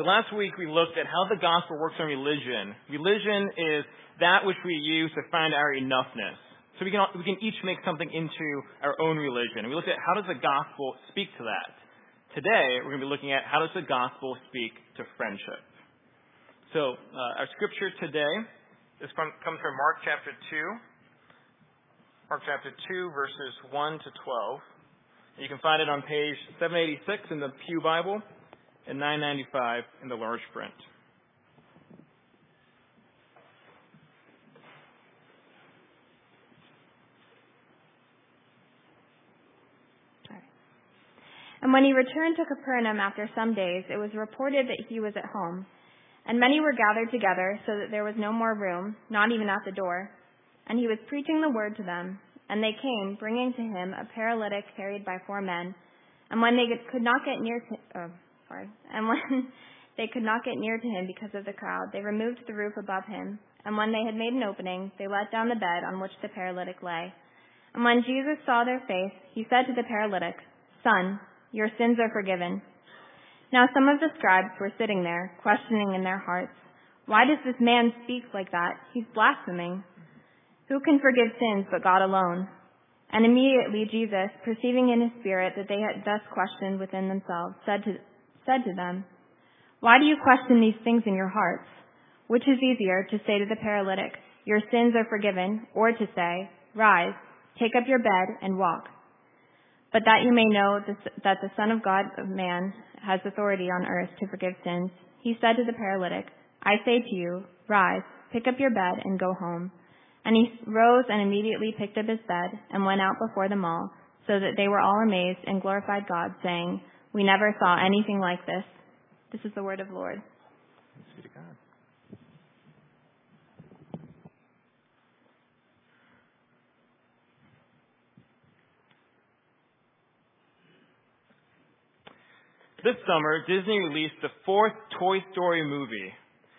So last week we looked at how the gospel works on religion. Religion is that which we use to find our enoughness. So we can, we can each make something into our own religion. We looked at how does the gospel speak to that. Today we're going to be looking at how does the gospel speak to friendship. So uh, our scripture today is from, comes from Mark chapter 2. Mark chapter 2 verses 1 to 12. You can find it on page 786 in the Pew Bible and 995 in the large print. And when he returned to Capernaum after some days, it was reported that he was at home. And many were gathered together, so that there was no more room, not even at the door. And he was preaching the word to them. And they came, bringing to him a paralytic carried by four men. And when they could not get near to, oh, And when they could not get near to him because of the crowd, they removed the roof above him. And when they had made an opening, they let down the bed on which the paralytic lay. And when Jesus saw their faith, he said to the paralytic, Son, your sins are forgiven. Now some of the scribes were sitting there, questioning in their hearts, Why does this man speak like that? He's blaspheming. Who can forgive sins but God alone? And immediately Jesus, perceiving in his spirit that they had thus questioned within themselves, said to, said to them, Why do you question these things in your hearts? Which is easier to say to the paralytic, Your sins are forgiven, or to say, Rise, take up your bed and walk? But that you may know that the Son of God of Man has authority on earth to forgive sins, he said to the paralytic, I say to you, Rise, pick up your bed and go home. And he rose and immediately picked up his bed and went out before them all, so that they were all amazed and glorified God, saying, we never saw anything like this. This is the word of the Lord. Be to God. This summer, Disney released the fourth Toy Story movie.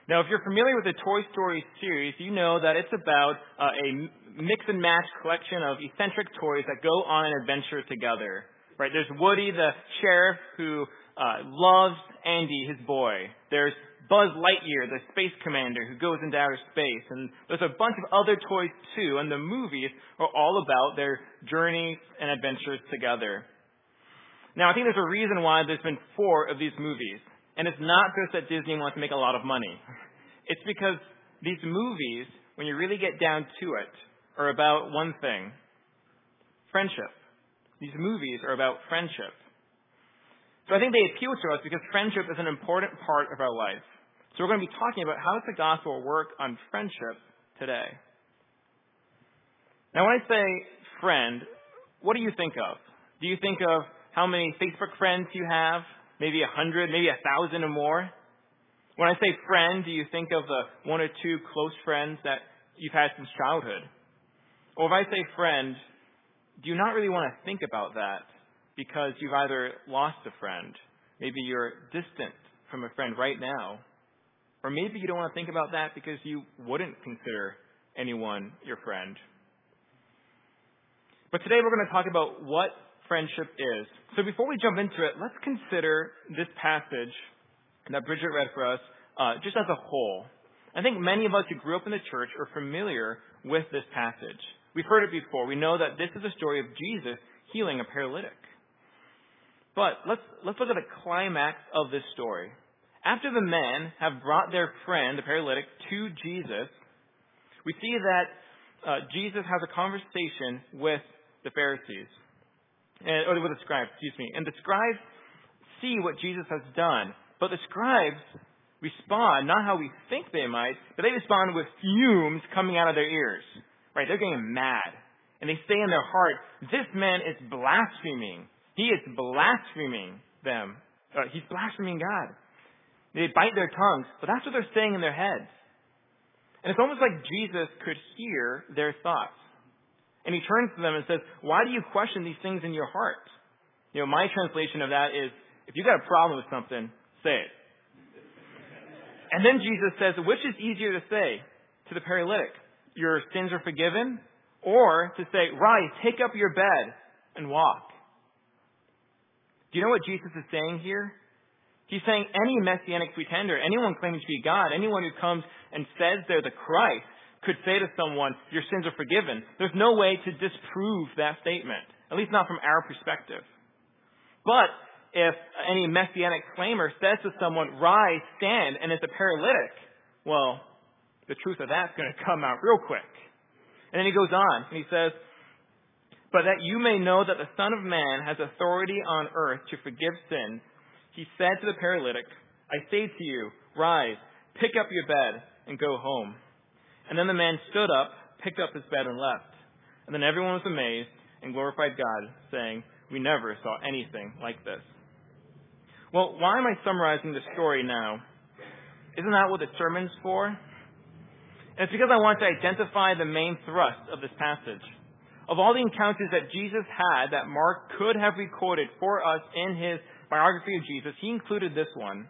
Now, if you're familiar with the Toy Story series, you know that it's about uh, a mix and match collection of eccentric toys that go on an adventure together. Right? There's Woody, the sheriff, who uh, loves Andy, his boy. There's Buzz Lightyear, the space commander who goes into outer space. And there's a bunch of other toys too. And the movies are all about their journeys and adventures together. Now, I think there's a reason why there's been four of these movies. And it's not just that Disney wants to make a lot of money. It's because these movies, when you really get down to it, are about one thing friendship. These movies are about friendship. So I think they appeal to us because friendship is an important part of our life. So we're going to be talking about how does the gospel work on friendship today. Now when I say friend, what do you think of? Do you think of how many Facebook friends you have? Maybe a hundred, maybe a thousand or more? When I say friend, do you think of the one or two close friends that you've had since childhood? Or if I say friend, do you not really want to think about that because you've either lost a friend, maybe you're distant from a friend right now, or maybe you don't want to think about that because you wouldn't consider anyone your friend. But today we're going to talk about what friendship is. So before we jump into it, let's consider this passage that Bridget read for us uh, just as a whole. I think many of us who grew up in the church are familiar with this passage. We've heard it before. We know that this is a story of Jesus healing a paralytic. But let's, let's look at the climax of this story. After the men have brought their friend, the paralytic, to Jesus, we see that uh, Jesus has a conversation with the Pharisees, and, or with the scribes, excuse me. And the scribes see what Jesus has done, but the scribes respond not how we think they might, but they respond with fumes coming out of their ears. Right? They're getting mad. And they say in their heart, this man is blaspheming. He is blaspheming them. Uh, he's blaspheming God. They bite their tongues, but that's what they're saying in their heads. And it's almost like Jesus could hear their thoughts. And he turns to them and says, Why do you question these things in your heart? You know, my translation of that is, if you got a problem with something, say it. And then Jesus says, which is easier to say to the paralytic? Your sins are forgiven? Or to say, rise, take up your bed and walk? Do you know what Jesus is saying here? He's saying any messianic pretender, anyone claiming to be God, anyone who comes and says they're the Christ, could say to someone, Your sins are forgiven. There's no way to disprove that statement, at least not from our perspective. But if any messianic claimer says to someone, Rise, stand, and it's a paralytic, well, the truth of that's going to come out real quick. And then he goes on, and he says, But that you may know that the Son of Man has authority on earth to forgive sins, he said to the paralytic, I say to you, rise, pick up your bed, and go home. And then the man stood up, picked up his bed, and left. And then everyone was amazed and glorified God, saying, We never saw anything like this. Well, why am I summarizing the story now? Isn't that what the sermon's for? And it's because I want to identify the main thrust of this passage. Of all the encounters that Jesus had that Mark could have recorded for us in his biography of Jesus, he included this one.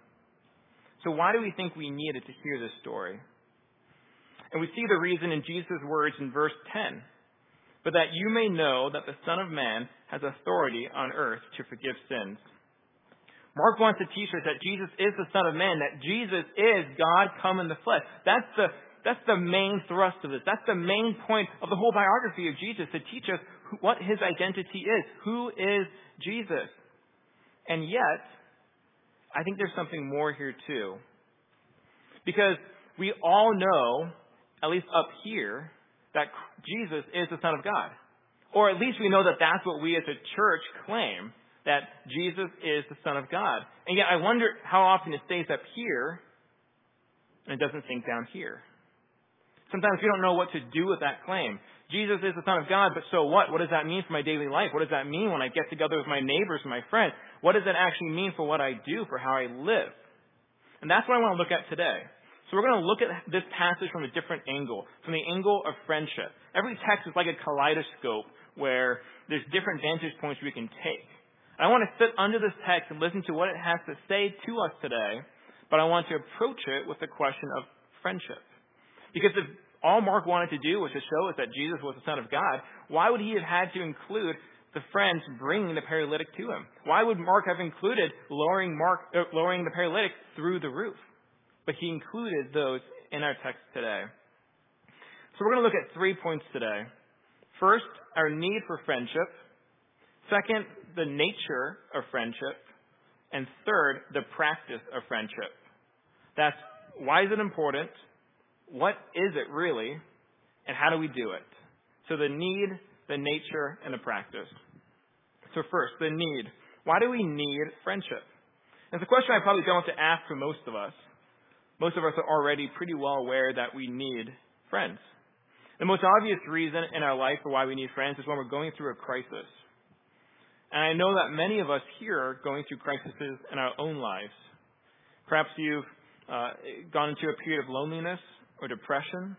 So why do we think we needed to hear this story? And we see the reason in Jesus' words in verse 10. But that you may know that the Son of Man has authority on earth to forgive sins. Mark wants to teach us that Jesus is the Son of Man, that Jesus is God come in the flesh. That's the, that's the main thrust of this. That's the main point of the whole biography of Jesus, to teach us what his identity is. Who is Jesus? And yet, I think there's something more here too. Because we all know, at least up here, that Jesus is the Son of God. Or at least we know that that's what we as a church claim, that Jesus is the Son of God. And yet I wonder how often it stays up here and it doesn't sink down here. Sometimes we don't know what to do with that claim. Jesus is the Son of God, but so what? What does that mean for my daily life? What does that mean when I get together with my neighbors and my friends? What does that actually mean for what I do, for how I live? And that's what I want to look at today. So we're going to look at this passage from a different angle, from the angle of friendship. Every text is like a kaleidoscope where there's different vantage points we can take. I want to sit under this text and listen to what it has to say to us today, but I want to approach it with the question of friendship. Because if all Mark wanted to do was to show us that Jesus was the Son of God, why would he have had to include the friends bringing the paralytic to him? Why would Mark have included lowering, Mark, uh, lowering the paralytic through the roof? But he included those in our text today. So we're going to look at three points today. First, our need for friendship. Second, the nature of friendship. And third, the practice of friendship. That's why is it important? What is it really, and how do we do it? So the need, the nature, and the practice. So first, the need. Why do we need friendship? It's a question I probably don't have to ask for most of us. Most of us are already pretty well aware that we need friends. The most obvious reason in our life for why we need friends is when we're going through a crisis. And I know that many of us here are going through crises in our own lives. Perhaps you've uh, gone into a period of loneliness or depression.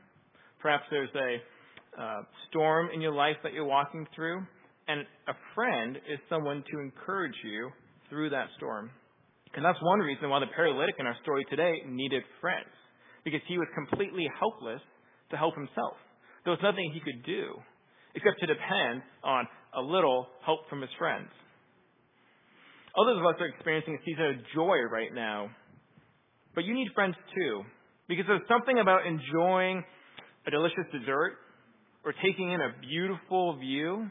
Perhaps there's a uh, storm in your life that you're walking through, and a friend is someone to encourage you through that storm. And that's one reason why the paralytic in our story today needed friends, because he was completely helpless to help himself. There was nothing he could do except to depend on a little help from his friends. Others of us are experiencing a season of joy right now, but you need friends too. Because there's something about enjoying a delicious dessert or taking in a beautiful view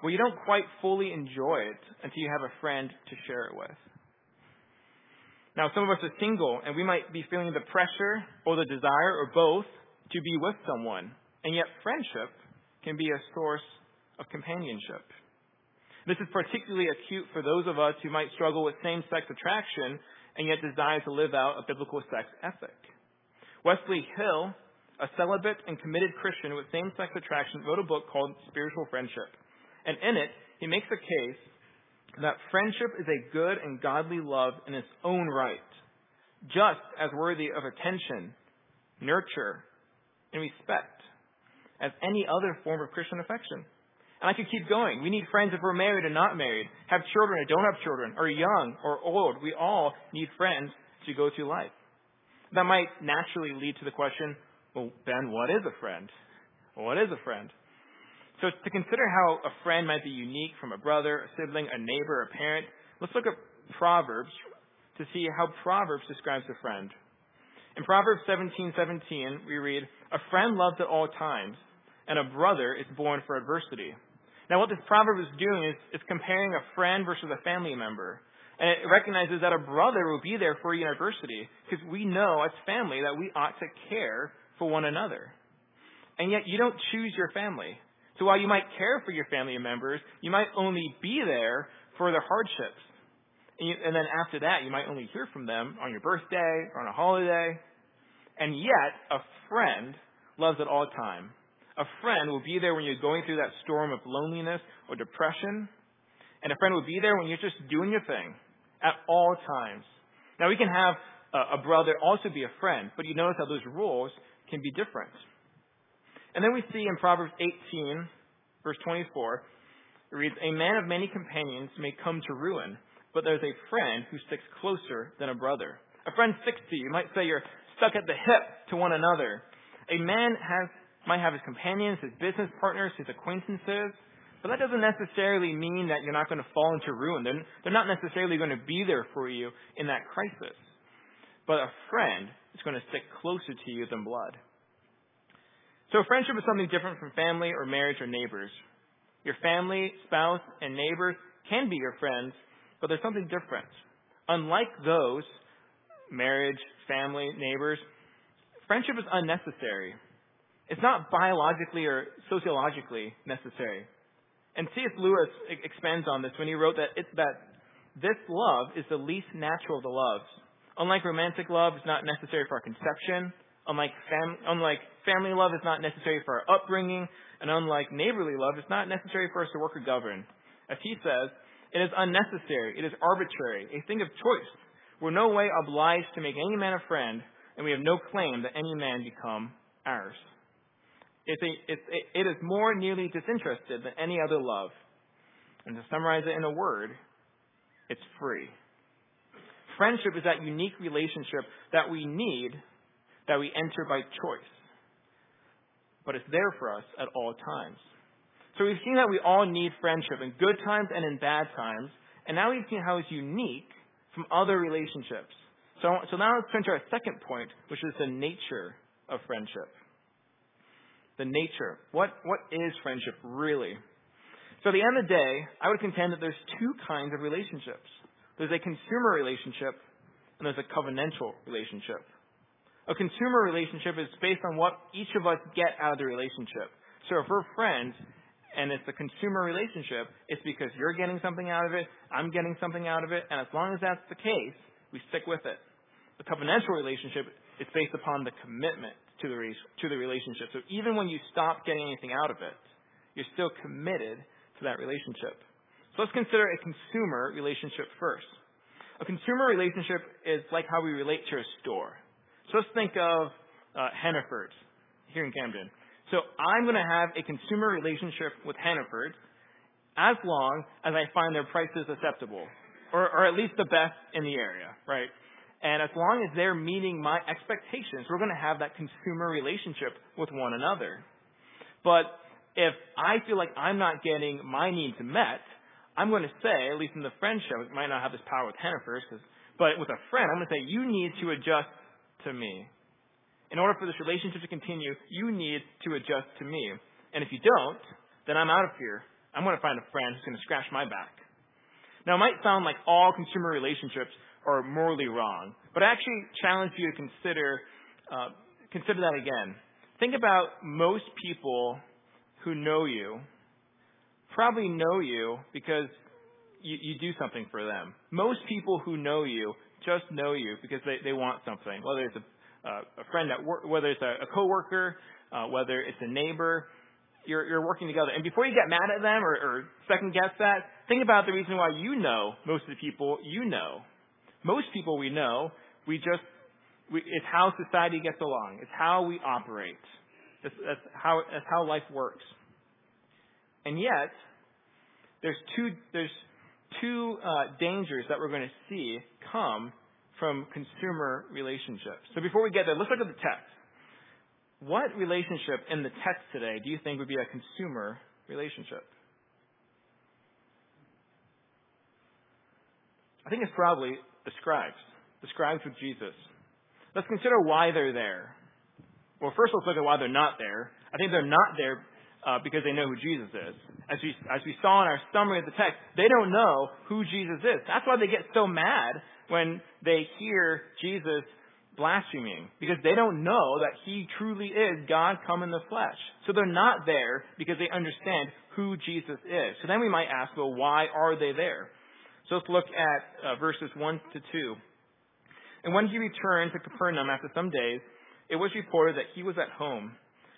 where you don't quite fully enjoy it until you have a friend to share it with. Now, some of us are single and we might be feeling the pressure or the desire or both to be with someone. And yet, friendship can be a source of companionship. This is particularly acute for those of us who might struggle with same sex attraction and yet desire to live out a biblical sex ethic. Wesley Hill, a celibate and committed Christian with same sex attraction, wrote a book called Spiritual Friendship. And in it, he makes a case that friendship is a good and godly love in its own right, just as worthy of attention, nurture, and respect as any other form of Christian affection. And I could keep going. We need friends if we're married or not married, have children or don't have children, or young or old. We all need friends to go through life. That might naturally lead to the question, well, Ben, what is a friend? what is a friend? So to consider how a friend might be unique from a brother, a sibling, a neighbor, a parent, let's look at Proverbs to see how Proverbs describes a friend. In Proverbs 17:17, we read, "A friend loves at all times, and a brother is born for adversity." Now, what this proverb is doing is, is comparing a friend versus a family member. And it recognizes that a brother will be there for adversity because we know as family that we ought to care for one another. And yet you don't choose your family. So while you might care for your family members, you might only be there for their hardships. And, you, and then after that, you might only hear from them on your birthday or on a holiday. And yet, a friend loves at all time. A friend will be there when you're going through that storm of loneliness or depression. And a friend will be there when you're just doing your thing at all times. Now, we can have a, brother also be a friend, but you notice how those roles can be different. And then we see in Proverbs 18, verse 24, it reads, A man of many companions may come to ruin, but there's a friend who sticks closer than a brother. A friend sticks to you. You might say you're stuck at the hip to one another. A man has, might have his companions, his business partners, his acquaintances, but that doesn't necessarily mean that you're not going to fall into ruin. They're, they're not necessarily going to be there for you in that crisis. But a friend is going to stick closer to you than blood. So friendship is something different from family or marriage or neighbors. Your family, spouse, and neighbors can be your friends, but there's something different. Unlike those, marriage, family, neighbors, friendship is unnecessary. It's not biologically or sociologically necessary. And C.S. Lewis expands on this when he wrote that, it, that this love is the least natural of the loves. Unlike romantic love it's not necessary for our conception, unlike, fam- unlike family love it's not necessary for our upbringing, and unlike neighborly love it's not necessary for us to work or govern. As he says, it is unnecessary, it is arbitrary, a thing of choice. We're no way obliged to make any man a friend, and we have no claim that any man become ours. It is more nearly disinterested than any other love. And to summarize it in a word, it's free. Friendship is that unique relationship that we need, that we enter by choice. But it's there for us at all times. So we've seen that we all need friendship in good times and in bad times. And now we've seen how it's unique from other relationships. So, so now let's turn to our second point, which is the nature of friendship the nature. What, what is friendship really? So at the end of the day, I would contend that there's two kinds of relationships. There's a consumer relationship and there's a covenantal relationship. A consumer relationship is based on what each of us get out of the relationship. So if we're friends and it's a consumer relationship, it's because you're getting something out of it, I'm getting something out of it, and as long as that's the case, we stick with it. The covenantal relationship is based upon the commitment to the, to the relationship. So even when you stop getting anything out of it, you're still committed to that relationship. So let's consider a consumer relationship first. A consumer relationship is like how we relate to a store. So let's think of uh, Hannaford here in Camden. So I'm going to have a consumer relationship with Hannaford as long as I find their prices acceptable, or, or at least the best in the area, right? And as long as they're meeting my expectations, we're going to have that consumer relationship with one another. But if I feel like I'm not getting my needs met, I'm going to say, at least in the friendship, it might not have this power with Hannaford, but with a friend, I'm going to say, you need to adjust to me. In order for this relationship to continue, you need to adjust to me. And if you don't, then I'm out of here. I'm going to find a friend who's going to scratch my back. Now, it might sound like all consumer relationships are morally wrong. But I actually challenge you to consider uh, consider that again. Think about most people who know you probably know you because you, you do something for them. Most people who know you just know you because they, they want something, whether it's a, uh, a friend at work, whether it's a, a coworker, uh, whether it's a neighbor. You're, you're working together. And before you get mad at them or, or second guess that, think about the reason why you know most of the people you know. Most people we know, we just, we, it's how society gets along. It's how we operate. That's, that's, how, that's how life works. And yet, there's two, there's two uh, dangers that we're going to see come from consumer relationships. So before we get there, let's look at the text. What relationship in the text today do you think would be a consumer relationship? I think it's probably the scribes. The scribes with Jesus. Let's consider why they're there. Well, first let's look at why they're not there. I think they're not there uh, because they know who Jesus is. As we, as we saw in our summary of the text, they don't know who Jesus is. That's why they get so mad when they hear Jesus blaspheming, because they don't know that he truly is God come in the flesh. So they're not there because they understand who Jesus is. So then we might ask, well, why are they there? So let's look at uh, verses 1 to 2. And when he returned to Capernaum after some days, it was reported that he was at home,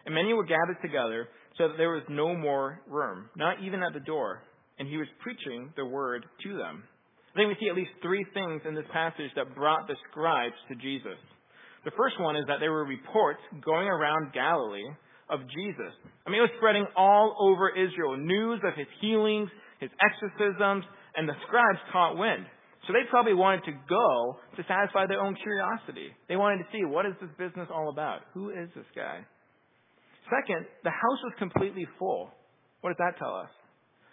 and many were gathered together, so that there was no more room, not even at the door, and he was preaching the word to them. I think we see at least three things in this passage that brought the scribes to Jesus. The first one is that there were reports going around Galilee of Jesus. I mean, it was spreading all over Israel, news of his healings, his exorcisms, and the scribes caught wind. So they probably wanted to go to satisfy their own curiosity. They wanted to see what is this business all about? Who is this guy? Second, the house was completely full. What does that tell us?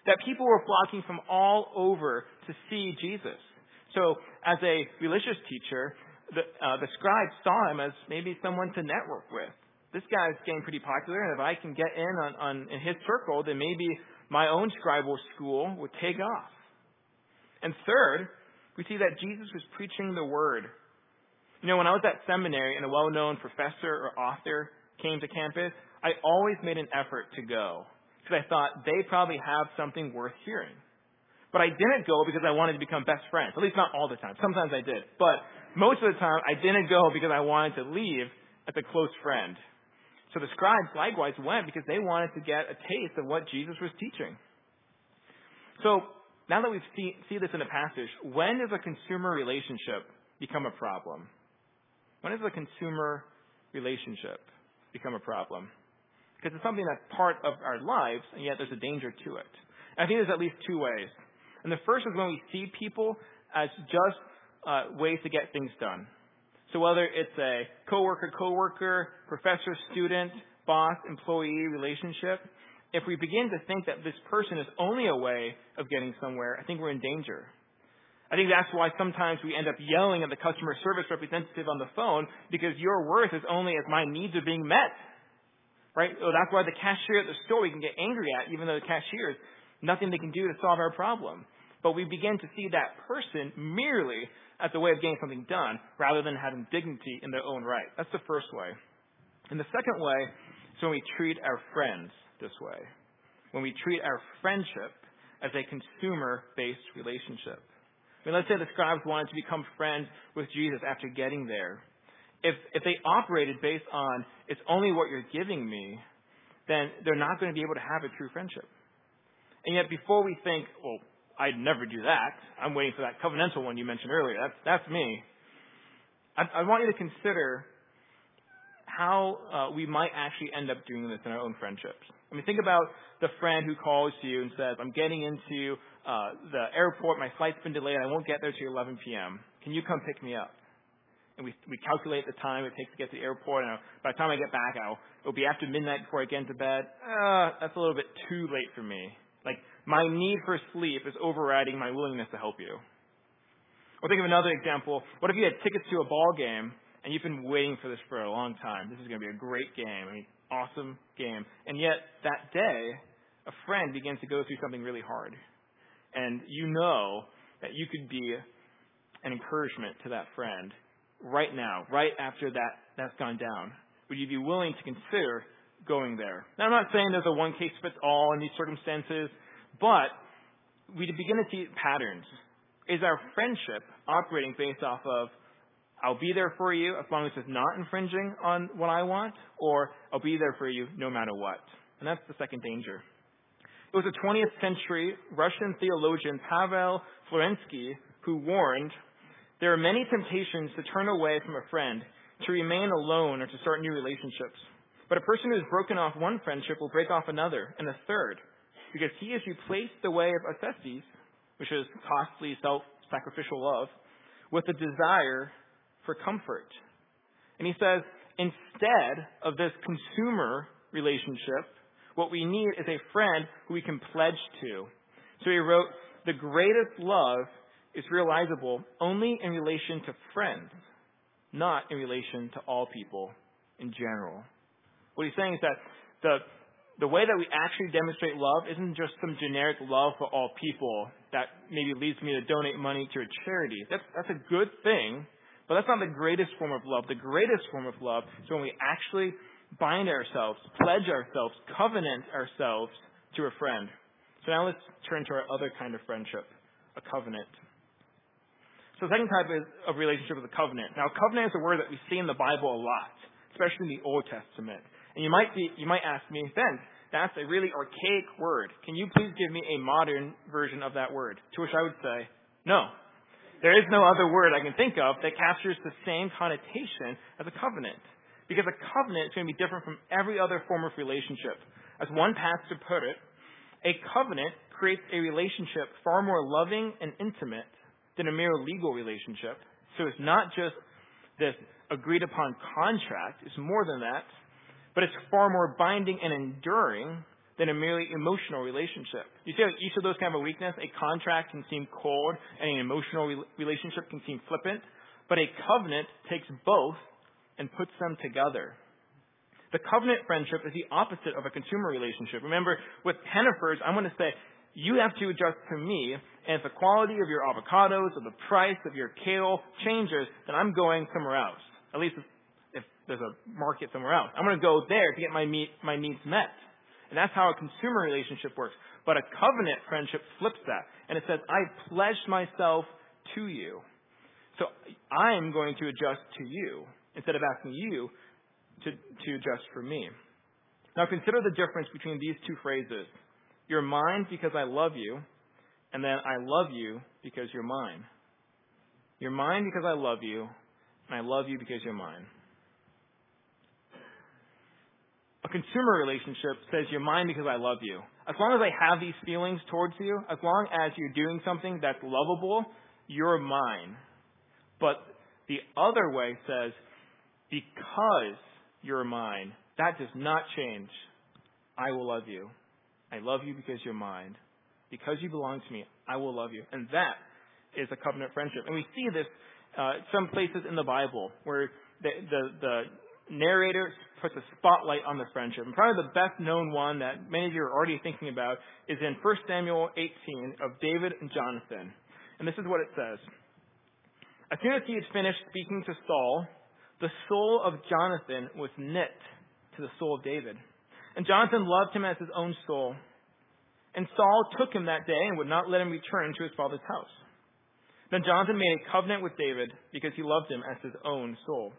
That people were flocking from all over to see Jesus. So, as a religious teacher, the, uh, the scribes saw him as maybe someone to network with. This guy's getting pretty popular, and if I can get in on, on in his circle, then maybe my own scribal school would take off. And third, we see that Jesus was preaching the word. You know, when I was at seminary and a well-known professor or author came to campus, I always made an effort to go because I thought they probably have something worth hearing. But I didn't go because I wanted to become best friends. At least not all the time. Sometimes I did. But most of the time, I didn't go because I wanted to leave as a close friend. So the scribes likewise went because they wanted to get a taste of what Jesus was teaching. So now that we see, see this in the passage, when does a consumer relationship become a problem? When does a consumer relationship become a problem? Because it's something that's part of our lives, and yet there's a danger to it. And I think there's at least two ways. And the first is when we see people as just uh, ways to get things done. So whether it's a coworker, coworker, professor, student, boss, employee relationship, if we begin to think that this person is only a way of getting somewhere, I think we're in danger. I think that's why sometimes we end up yelling at the customer service representative on the phone because your worth is only as my needs are being met. Right? So that's why the cashier at the store we can get angry at, even though the cashier is nothing they can do to solve our problem. But we begin to see that person merely as a way of getting something done rather than having dignity in their own right. That's the first way. And the second way is when we treat our friends this way. When we treat our friendship as a consumer based relationship. I mean, let's say the scribes wanted to become friends with Jesus after getting there. If, if they operated based on, it's only what you're giving me, then they're not going to be able to have a true friendship. And yet, before we think, well, I'd never do that, I'm waiting for that covenantal one you mentioned earlier. That's, that's me. I, I want you to consider how uh, we might actually end up doing this in our own friendships. I mean, think about the friend who calls you and says, I'm getting into uh, the airport, my flight's been delayed, I won't get there till 11 p.m. Can you come pick me up? And we, we calculate the time it takes to get to the airport, and by the time I get back, I'll, it'll be after midnight before I get into bed. Uh, that's a little bit too late for me. Like, my need for sleep is overriding my willingness to help you. Or think of another example. What if you had tickets to a ball game, and you've been waiting for this for a long time? This is going to be a great game. Mean, awesome game. And yet, that day, a friend begins to go through something really hard. And you know that you could be an encouragement to that friend right now, right after that, that's gone down. Would you be willing to consider going there? Now, I'm not saying there's a one case fits all in these circumstances, but we begin to see patterns. Is our friendship operating based off of I'll be there for you as long as it's not infringing on what I want, or I'll be there for you no matter what. And that's the second danger. It was a 20th century Russian theologian Pavel Florensky who warned there are many temptations to turn away from a friend, to remain alone, or to start new relationships. But a person who has broken off one friendship will break off another and a third, because he has replaced the way of ascesis, which is costly self-sacrificial love, with a desire for comfort. And he says, instead of this consumer relationship, what we need is a friend who we can pledge to. So he wrote, the greatest love is realizable only in relation to friends, not in relation to all people in general. What he's saying is that the, the way that we actually demonstrate love isn't just some generic love for all people that maybe leads me to donate money to a charity. That's, that's a good thing, but that's not the greatest form of love. The greatest form of love is when we actually bind ourselves, pledge ourselves, covenant ourselves to a friend. So now let's turn to our other kind of friendship, a covenant. So the second type is, of relationship is a covenant. Now, covenant is a word that we see in the Bible a lot, especially in the Old Testament. And you might be, you might ask me, Ben, that's a really archaic word. Can you please give me a modern version of that word? To which I would say, no. There is no other word I can think of that captures the same connotation as a covenant. Because a covenant is going to be different from every other form of relationship. As one pastor put it, a covenant creates a relationship far more loving and intimate than a mere legal relationship. So it's not just this agreed upon contract, it's more than that, but it's far more binding and enduring than a merely emotional relationship. You see how each of those can have a weakness? A contract can seem cold and an emotional re- relationship can seem flippant, but a covenant takes both and puts them together. The covenant friendship is the opposite of a consumer relationship. Remember, with Hannaford's, I'm going to say, you have to adjust to me, and if the quality of your avocados or the price of your kale changes, then I'm going somewhere else. At least if, there's a market somewhere else. I'm going to go there to get my, my needs met. And that's how a consumer relationship works. But a covenant friendship flips that. And it says, I pledged myself to you. So I'm going to adjust to you instead of asking you to, to adjust for me. Now consider the difference between these two phrases. You're mine because I love you, and then I love you because you're mine. You're mine because I love you, and I love you because you're mine. A consumer relationship says you're mine because I love you. As long as I have these feelings towards you, as long as you're doing something that's lovable, you're mine. But the other way says, because you're mine, that does not change. I will love you. I love you because you're mine. Because you belong to me, I will love you. And that is a covenant friendship. And we see this uh, some places in the Bible where the, the, the narrator puts a spotlight on the friendship. And probably the best known one that many of you are already thinking about is in 1 Samuel 18 of David and Jonathan. And this is what it says. As soon as he had finished speaking to Saul, the soul of Jonathan was knit to the soul of David. And Jonathan loved him as his own soul. And Saul took him that day and would not let him return to his father's house. Then Jonathan made a covenant with David because he loved him as his own soul.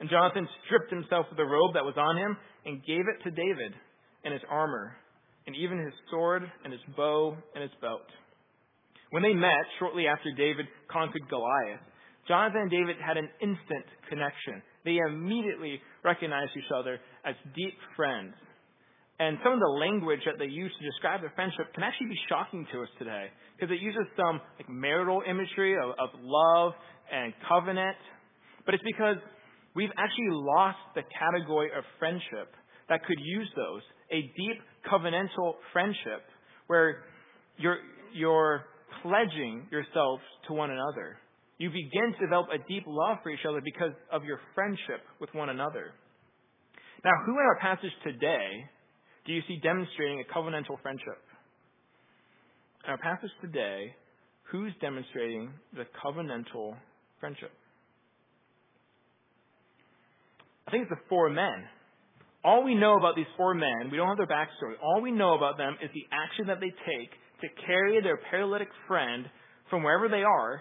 And Jonathan stripped himself of the robe that was on him and gave it to David and his armor, and even his sword and his bow and his belt. When they met shortly after David conquered Goliath, Jonathan and David had an instant connection. They immediately recognized each other as deep friends. And some of the language that they use to describe their friendship can actually be shocking to us today because it uses some like marital imagery of, of love and covenant. But it's because we've actually lost the category of friendship that could use those. A deep covenantal friendship where you're, you're pledging yourselves to one another. You begin to develop a deep love for each other because of your friendship with one another. Now, who in our passage today do you see demonstrating a covenantal friendship? In our passage today, who's demonstrating the covenantal friendship? I think it's the four men. All we know about these four men, we don't have their backstory. All we know about them is the action that they take to carry their paralytic friend from wherever they are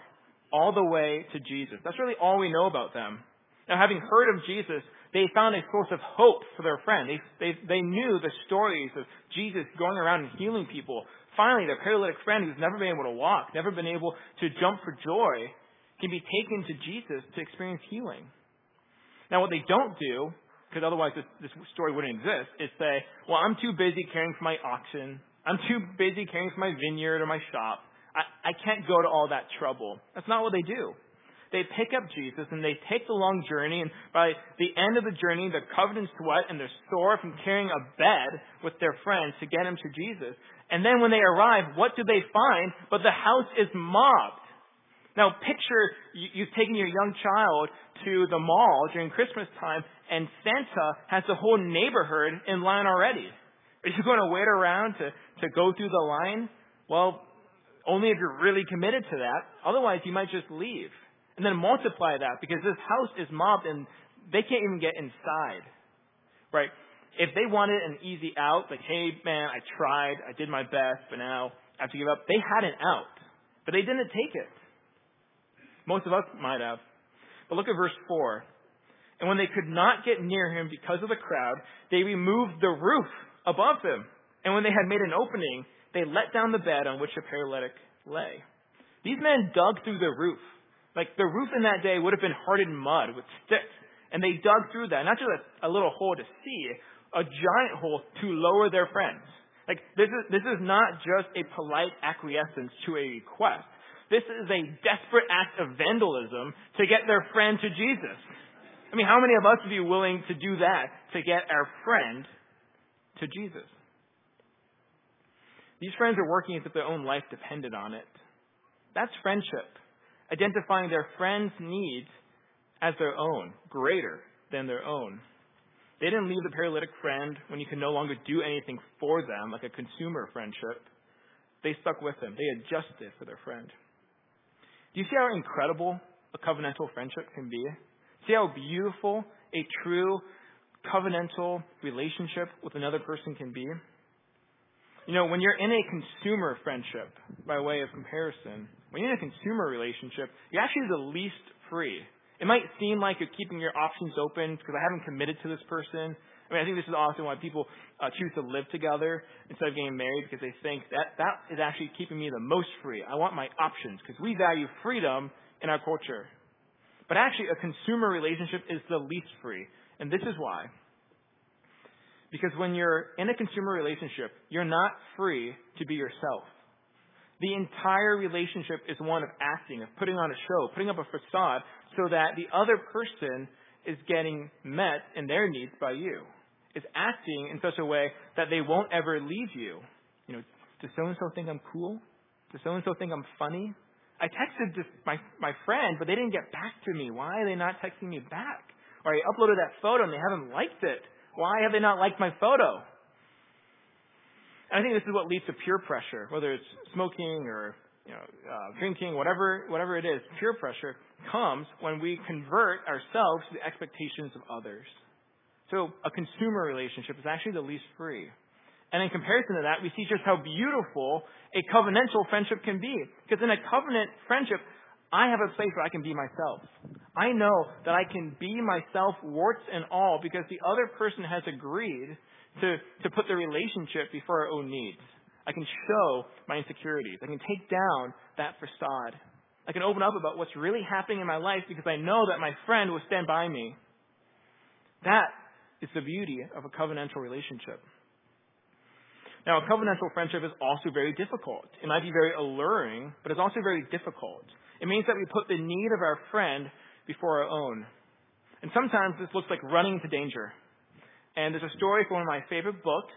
all the way to Jesus. That's really all we know about them. Now, having heard of Jesus, they found a source of hope for their friend. They, they, they knew the stories of Jesus going around and healing people. Finally, their paralytic friend who's never been able to walk, never been able to jump for joy, can be taken to Jesus to experience healing. Now, what they don't do, because otherwise this, this story wouldn't exist, is say, well, I'm too busy caring for my oxen. I'm too busy caring for my vineyard or my shop. I, I can't go to all that trouble. That's not what they do. They pick up Jesus and they take the long journey, and by the end of the journey, they're covered in sweat and they're sore from carrying a bed with their friends to get him to Jesus. And then when they arrive, what do they find? But the house is mobbed. Now, picture you've taken your young child to the mall during Christmas time, and Santa has the whole neighborhood in line already. Are you going to wait around to, to go through the line? Well, only if you're really committed to that. Otherwise, you might just leave. And then multiply that because this house is mobbed and they can't even get inside. Right? If they wanted an easy out, like, hey, man, I tried, I did my best, but now I have to give up, they had an out. But they didn't take it. Most of us might have. But look at verse 4. And when they could not get near him because of the crowd, they removed the roof above them. And when they had made an opening, they let down the bed on which the paralytic lay. These men dug through the roof. Like the roof in that day would have been hardened mud with sticks. And they dug through that, not just a, a little hole to see, a giant hole to lower their friends. Like this is, this is not just a polite acquiescence to a request. This is a desperate act of vandalism to get their friend to Jesus. I mean, how many of us would be willing to do that to get our friend to Jesus? These friends are working as if their own life depended on it. That's friendship. Identifying their friend's needs as their own, greater than their own. They didn't leave the paralytic friend when you could no longer do anything for them, like a consumer friendship. They stuck with him. They adjusted for their friend. Do you see how incredible a covenantal friendship can be? See how beautiful a true covenantal relationship with another person can be? You know, when you're in a consumer friendship, by way of comparison, when you're in a consumer relationship, you're actually the least free. It might seem like you're keeping your options open because I haven't committed to this person. I mean, I think this is often why people uh, choose to live together instead of getting married because they think that that is actually keeping me the most free. I want my options because we value freedom in our culture. But actually, a consumer relationship is the least free. And this is why. Because when you're in a consumer relationship, you're not free to be yourself. The entire relationship is one of acting, of putting on a show, putting up a facade so that the other person is getting met in their needs by you. Is acting in such a way that they won't ever leave you. You know, does so and so think I'm cool? Does so and so think I'm funny? I texted this, my my friend, but they didn't get back to me. Why are they not texting me back? Or I uploaded that photo and they haven't liked it. Why have they not liked my photo? And I think this is what leads to peer pressure, whether it's smoking or you know, uh, drinking, whatever, whatever it is. Peer pressure comes when we convert ourselves to the expectations of others. So a consumer relationship is actually the least free. And in comparison to that, we see just how beautiful a covenantal friendship can be. Because in a covenant friendship, I have a place where I can be myself. I know that I can be myself, warts and all, because the other person has agreed to, to put the relationship before our own needs. I can show my insecurities. I can take down that facade. I can open up about what's really happening in my life because I know that my friend will stand by me. That is the beauty of a covenantal relationship. Now, a covenantal friendship is also very difficult. It might be very alluring, but it's also very difficult. It means that we put the need of our friend before our own. And sometimes this looks like running into danger. And there's a story from one of my favorite books,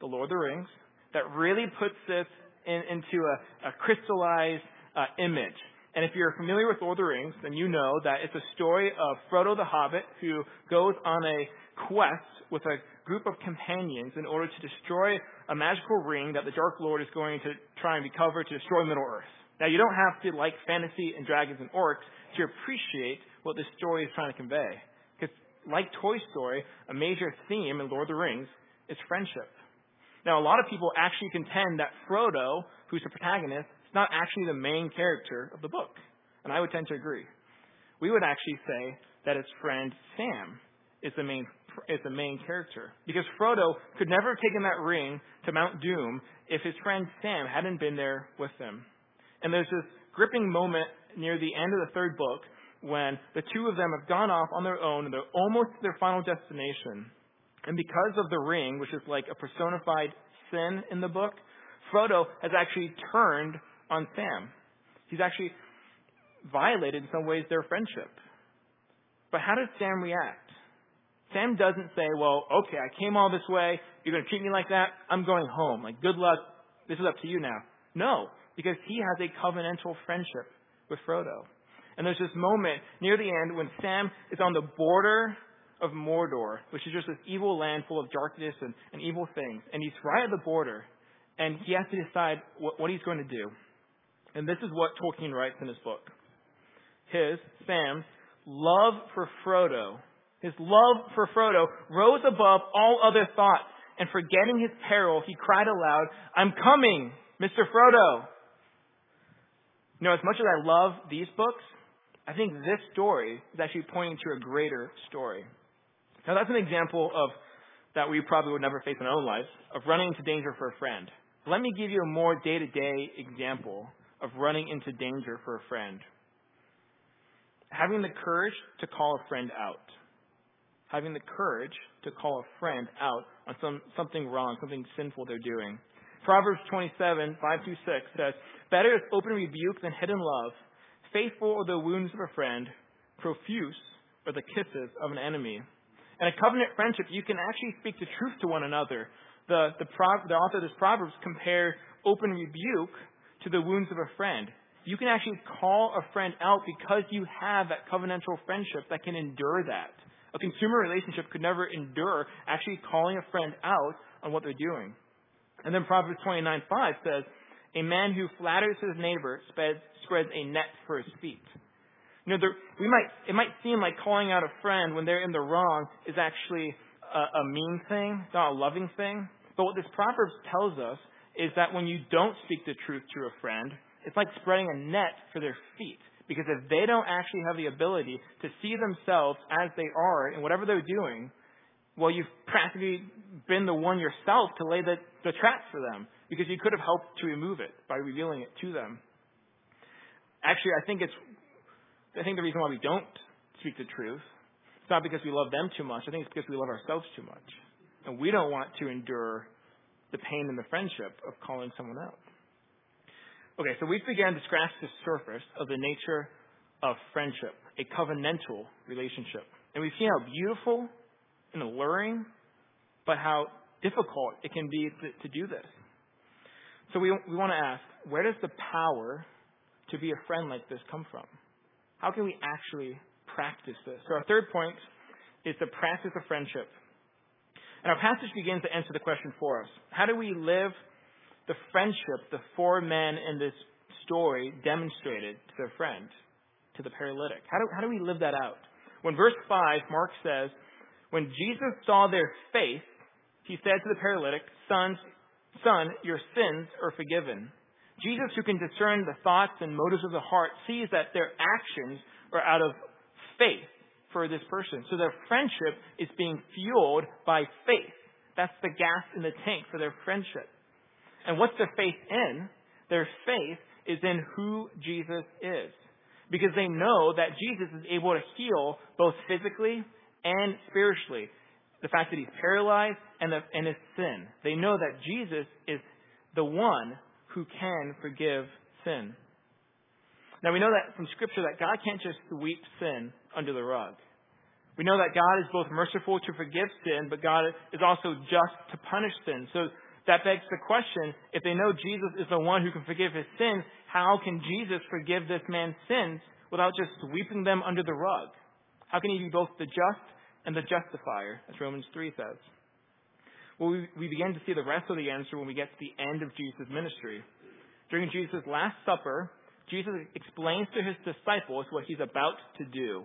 The Lord of the Rings, that really puts this in, into a, a crystallized uh, image. And if you're familiar with Lord of the Rings, then you know that it's a story of Frodo the Hobbit who goes on a quest with a group of companions in order to destroy a magical ring that the Dark Lord is going to try and recover to destroy Middle Earth. Now, you don't have to like fantasy and dragons and orcs to appreciate what this story is trying to convey Because, like Toy Story, a major theme in Lord of the Rings is friendship. Now, a lot of people actually contend that Frodo, who's the protagonist, not actually the main character of the book. And I would tend to agree. We would actually say that his friend Sam is the main is the main character. Because Frodo could never have taken that ring to Mount Doom if his friend Sam hadn't been there with him. And there's this gripping moment near the end of the third book when the two of them have gone off on their own and they're almost to their final destination. And because of the ring, which is like a personified sin in the book, Frodo has actually turned on Sam. He's actually violated in some ways their friendship. But how does Sam react? Sam doesn't say, well, okay, I came all this way. You're going to treat me like that. I'm going home. Like, good luck. This is up to you now. No, because he has a covenantal friendship with Frodo. And there's this moment near the end when Sam is on the border of Mordor, which is just this evil land full of darkness and, and evil things. And he's right at the border, and he has to decide what, what he's going to do. And this is what Tolkien writes in his book. His, Sam's, love for Frodo, his love for Frodo rose above all other thoughts, and forgetting his peril, he cried aloud, I'm coming, Mr. Frodo. You know, as much as I love these books, I think this story is actually pointing to a greater story. Now that's an example of that we probably would never face in our own lives, of running into danger for a friend. Let me give you a more day-to-day example of running into danger for a friend. Having the courage to call a friend out. Having the courage to call a friend out on some, something wrong, something sinful they're doing. Proverbs 27, 5 through 6 says, Better is open rebuke than hidden love. Faithful are the wounds of a friend. Profuse are the kisses of an enemy. In a covenant friendship, you can actually speak the truth to one another. The, the, the author of this Proverbs compared open rebuke to the wounds of a friend. You can actually call a friend out because you have that covenantal friendship that can endure that. A consumer relationship could never endure actually calling a friend out on what they're doing. And then Proverbs 29:5 says, A man who flatters his neighbor spreads, a net for his feet. You know, there, we might, it might seem like calling out a friend when they're in the wrong is actually a, a mean thing, not a loving thing. But what this Proverbs tells us is that when you don't speak the truth to a friend, it's like spreading a net for their feet. Because if they don't actually have the ability to see themselves as they are in whatever they're doing, well, you've practically been the one yourself to lay the, the trap for them. Because you could have helped to remove it by revealing it to them. Actually, I think it's I think the reason why we don't speak the truth is not because we love them too much. I think it's because we love ourselves too much. And we don't want to endure the pain and the friendship of calling someone out. Okay, so we've begun to scratch the surface of the nature of friendship, a covenantal relationship. And we've seen how beautiful and alluring, but how difficult it can be to, to do this. So we, we want to ask, where does the power to be a friend like this come from? How can we actually practice this? So our third point is the practice of friendship. And our passage begins to answer the question for us. How do we live the friendship the four men in this story demonstrated to their friend, to the paralytic? How do, how do we live that out? When verse 5, Mark says, When Jesus saw their faith, he said to the paralytic, Son, son, your sins are forgiven. Jesus, who can discern the thoughts and motives of the heart, sees that their actions are out of faith for this person. So their friendship is being fueled by faith. That's the gas in the tank for their friendship. And what's their faith in? Their faith is in who Jesus is. Because they know that Jesus is able to heal both physically and spiritually. The fact that he's paralyzed and, the, and his sin. They know that Jesus is the one who can forgive sin. Now we know that from Scripture that God can't just sweep sin under the rug. We know that God is both merciful to forgive sin, but God is also just to punish sin. So that begs the question, if they know Jesus is the one who can forgive his sins, how can Jesus forgive this man's sins without just sweeping them under the rug? How can he be both the just and the justifier, as Romans 3 says? Well, we, we begin to see the rest of the answer when we get to the end of Jesus' ministry. During Jesus' Last Supper, Jesus explains to his disciples what he's about to do.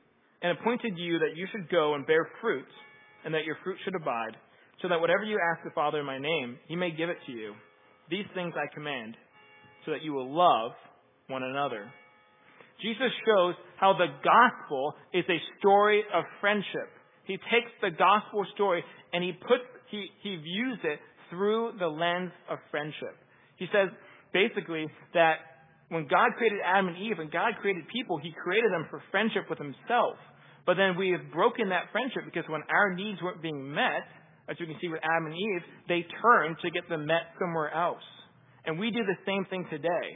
and appointed you that you should go and bear fruit, and that your fruit should abide, so that whatever you ask the Father in my name, he may give it to you. These things I command, so that you will love one another. Jesus shows how the gospel is a story of friendship. He takes the gospel story and he puts he, he views it through the lens of friendship. He says basically that When God created Adam and Eve, and God created people, He created them for friendship with Himself. But then we have broken that friendship because when our needs weren't being met, as you can see with Adam and Eve, they turned to get them met somewhere else. And we do the same thing today.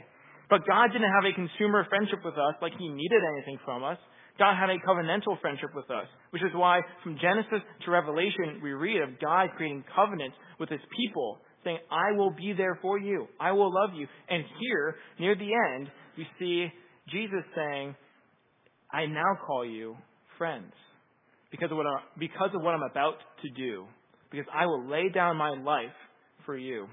But God didn't have a consumer friendship with us like He needed anything from us. God had a covenantal friendship with us, which is why from Genesis to Revelation we read of God creating covenants with His people, saying, I will be there for you. I will love you. And here, near the end, we see Jesus saying, I now call you friends because of what, I, because of what I'm about to do, because I will lay down my life for you.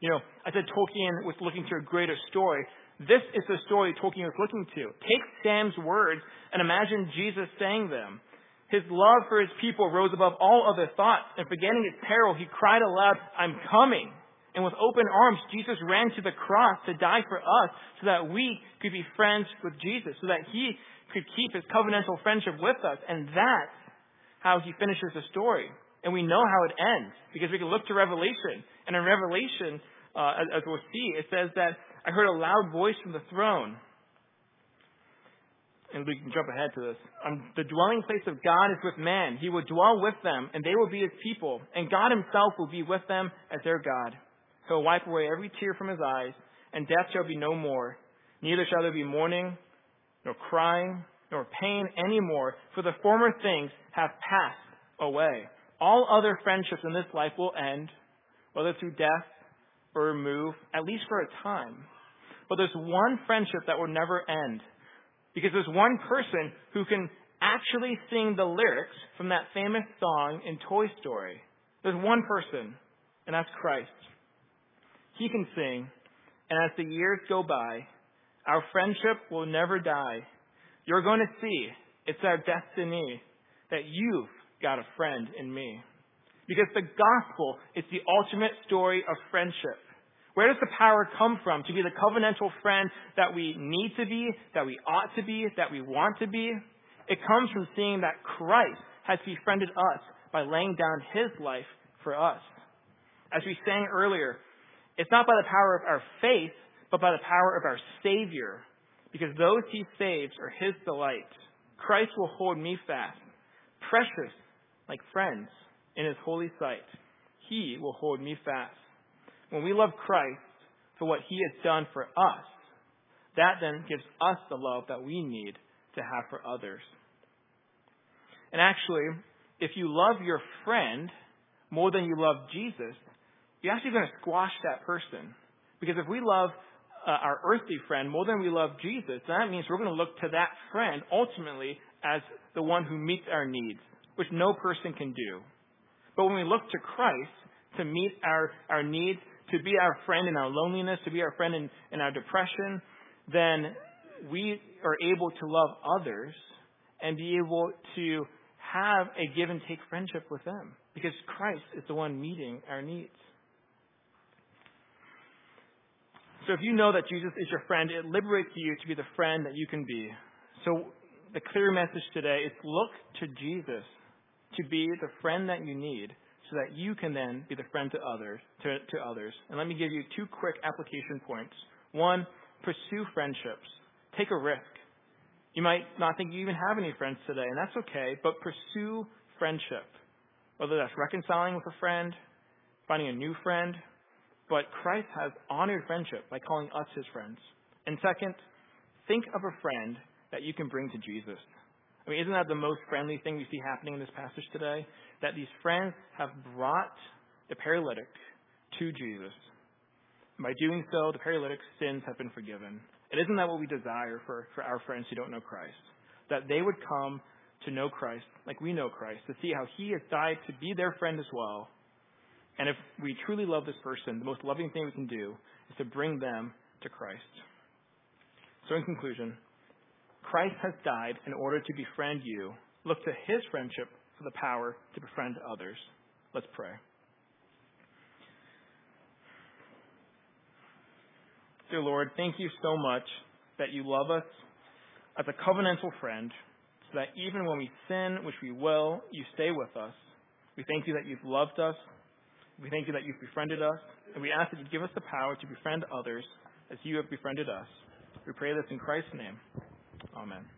You know, I said Tolkien was looking to a greater story. This is the story Tolkien was looking to. Take Sam's words and imagine Jesus saying them. His love for his people rose above all other thoughts, and forgetting his peril, he cried aloud, I'm coming. And with open arms, Jesus ran to the cross to die for us so that we could be friends with Jesus, so that he could keep his covenantal friendship with us. And that's how he finishes the story. And we know how it ends because we can look to Revelation. And in Revelation, uh, as, as we'll see, it says that I heard a loud voice from the throne. And we can jump ahead to this. Um, the dwelling place of God is with man. He will dwell with them, and they will be his people. And God himself will be with them as their God. He'll wipe away every tear from his eyes, and death shall be no more. Neither shall there be mourning, nor crying, nor pain any more, for the former things have passed away. All other friendships in this life will end, whether through death or remove, at least for a time. But there's one friendship that will never end. Because there's one person who can actually sing the lyrics from that famous song in Toy Story. There's one person, and that's Christ. He can sing, and as the years go by, our friendship will never die. You're going to see it's our destiny that you've got a friend in me. Because the gospel is the ultimate story of friendship. Where does the power come from to be the covenantal friend that we need to be, that we ought to be, that we want to be? It comes from seeing that Christ has befriended us by laying down his life for us. As we sang earlier, it's not by the power of our faith, but by the power of our Savior. Because those he saves are his delight. Christ will hold me fast, precious like friends in his holy sight. He will hold me fast. When we love Christ for what he has done for us, that then gives us the love that we need to have for others. And actually, if you love your friend more than you love Jesus, you're actually going to squash that person. Because if we love uh, our earthly friend more than we love Jesus, that means we're going to look to that friend ultimately as the one who meets our needs, which no person can do. But when we look to Christ to meet our, our needs, to be our friend in our loneliness, to be our friend in, in our depression, then we are able to love others and be able to have a give and take friendship with them because Christ is the one meeting our needs. So if you know that Jesus is your friend, it liberates you to be the friend that you can be. So the clear message today is look to Jesus to be the friend that you need so that you can then be the friend to others to, to others. And let me give you two quick application points. One, pursue friendships. Take a risk. You might not think you even have any friends today, and that's okay, but pursue friendship. Whether that's reconciling with a friend, finding a new friend, but Christ has honored friendship by calling us his friends. And second, think of a friend that you can bring to Jesus. I mean, isn't that the most friendly thing we see happening in this passage today? That these friends have brought the paralytic to Jesus. By doing so, the paralytic's sins have been forgiven. And isn't that what we desire for, for our friends who don't know Christ? That they would come to know Christ like we know Christ, to see how he has died to be their friend as well. And if we truly love this person, the most loving thing we can do is to bring them to Christ. So, in conclusion, Christ has died in order to befriend you. Look to his friendship for the power to befriend others. Let's pray. Dear Lord, thank you so much that you love us as a covenantal friend, so that even when we sin, which we will, you stay with us. We thank you that you've loved us. We thank you that you've befriended us. And we ask that you give us the power to befriend others as you have befriended us. We pray this in Christ's name. Amen.